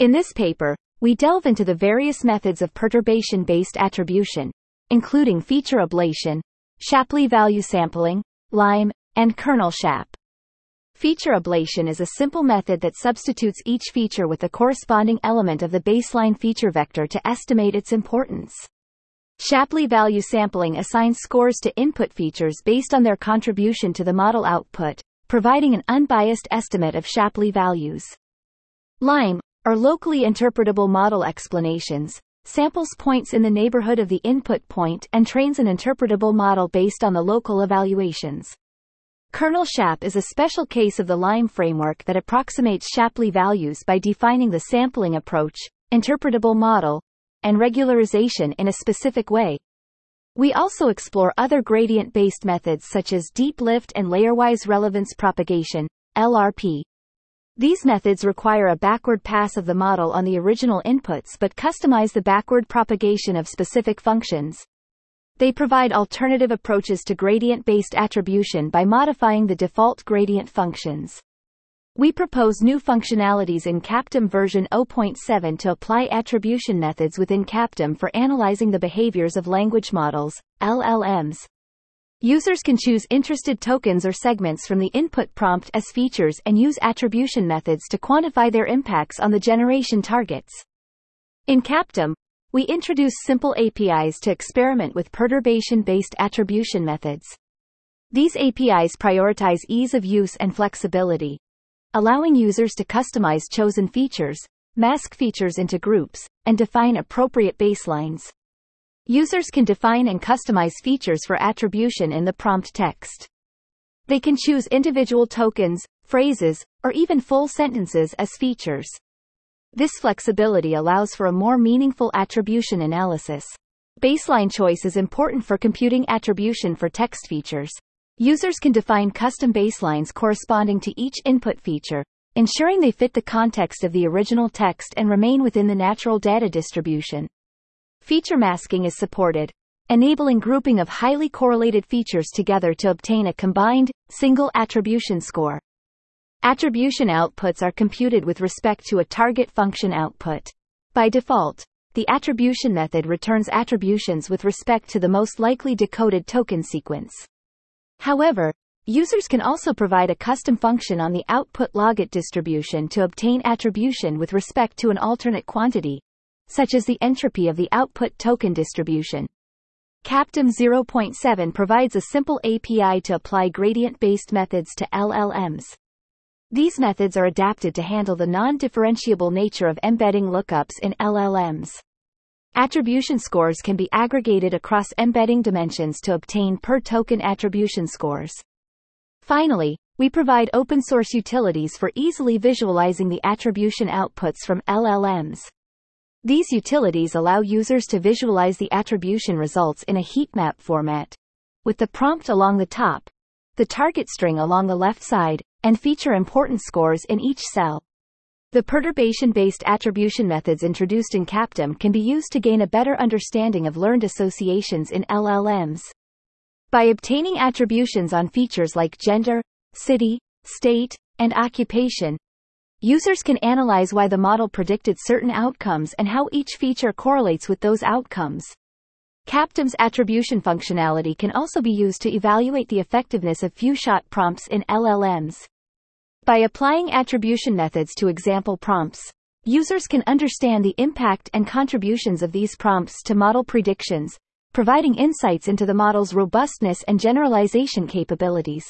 In this paper, we delve into the various methods of perturbation-based attribution, including feature ablation, Shapley value sampling, LIME, and kernel SHAP. Feature ablation is a simple method that substitutes each feature with the corresponding element of the baseline feature vector to estimate its importance. Shapley value sampling assigns scores to input features based on their contribution to the model output, providing an unbiased estimate of Shapley values. LIME, or locally interpretable model explanations, samples points in the neighborhood of the input point and trains an interpretable model based on the local evaluations. Kernel SHAP is a special case of the LIME framework that approximates Shapley values by defining the sampling approach, interpretable model, and regularization in a specific way. We also explore other gradient-based methods such as deep lift and layer-wise relevance propagation, LRP. These methods require a backward pass of the model on the original inputs but customize the backward propagation of specific functions. They provide alternative approaches to gradient-based attribution by modifying the default gradient functions. We propose new functionalities in Captum version 0.7 to apply attribution methods within Captum for analyzing the behaviors of language models, LLMs. Users can choose interested tokens or segments from the input prompt as features and use attribution methods to quantify their impacts on the generation targets. In CAPTUM, we introduce simple APIs to experiment with perturbation-based attribution methods. These APIs prioritize ease of use and flexibility, allowing users to customize chosen features, mask features into groups, and define appropriate baselines. Users can define and customize features for attribution in the prompt text. They can choose individual tokens, phrases, or even full sentences as features. This flexibility allows for a more meaningful attribution analysis. Baseline choice is important for computing attribution for text features. Users can define custom baselines corresponding to each input feature, ensuring they fit the context of the original text and remain within the natural data distribution. Feature masking is supported, enabling grouping of highly correlated features together to obtain a combined, single attribution score. Attribution outputs are computed with respect to a target function output. By default, the attribution method returns attributions with respect to the most likely decoded token sequence. However, users can also provide a custom function on the output logit distribution to obtain attribution with respect to an alternate quantity, such as the entropy of the output token distribution. Captum 0.7 provides a simple API to apply gradient-based methods to LLMs. These methods are adapted to handle the non-differentiable nature of embedding lookups in LLMs. Attribution scores can be aggregated across embedding dimensions to obtain per-token attribution scores. Finally, we provide open-source utilities for easily visualizing the attribution outputs from LLMs. These utilities allow users to visualize the attribution results in a heat map format, with the prompt along the top, the target string along the left side, and feature important scores in each cell. The perturbation-based attribution methods introduced in Captum can be used to gain a better understanding of learned associations in LLMs. By obtaining attributions on features like gender, city, state, and occupation, users can analyze why the model predicted certain outcomes and how each feature correlates with those outcomes. Captum's attribution functionality can also be used to evaluate the effectiveness of few-shot prompts in LLMs. By applying attribution methods to example prompts, users can understand the impact and contributions of these prompts to model predictions, providing insights into the model's robustness and generalization capabilities.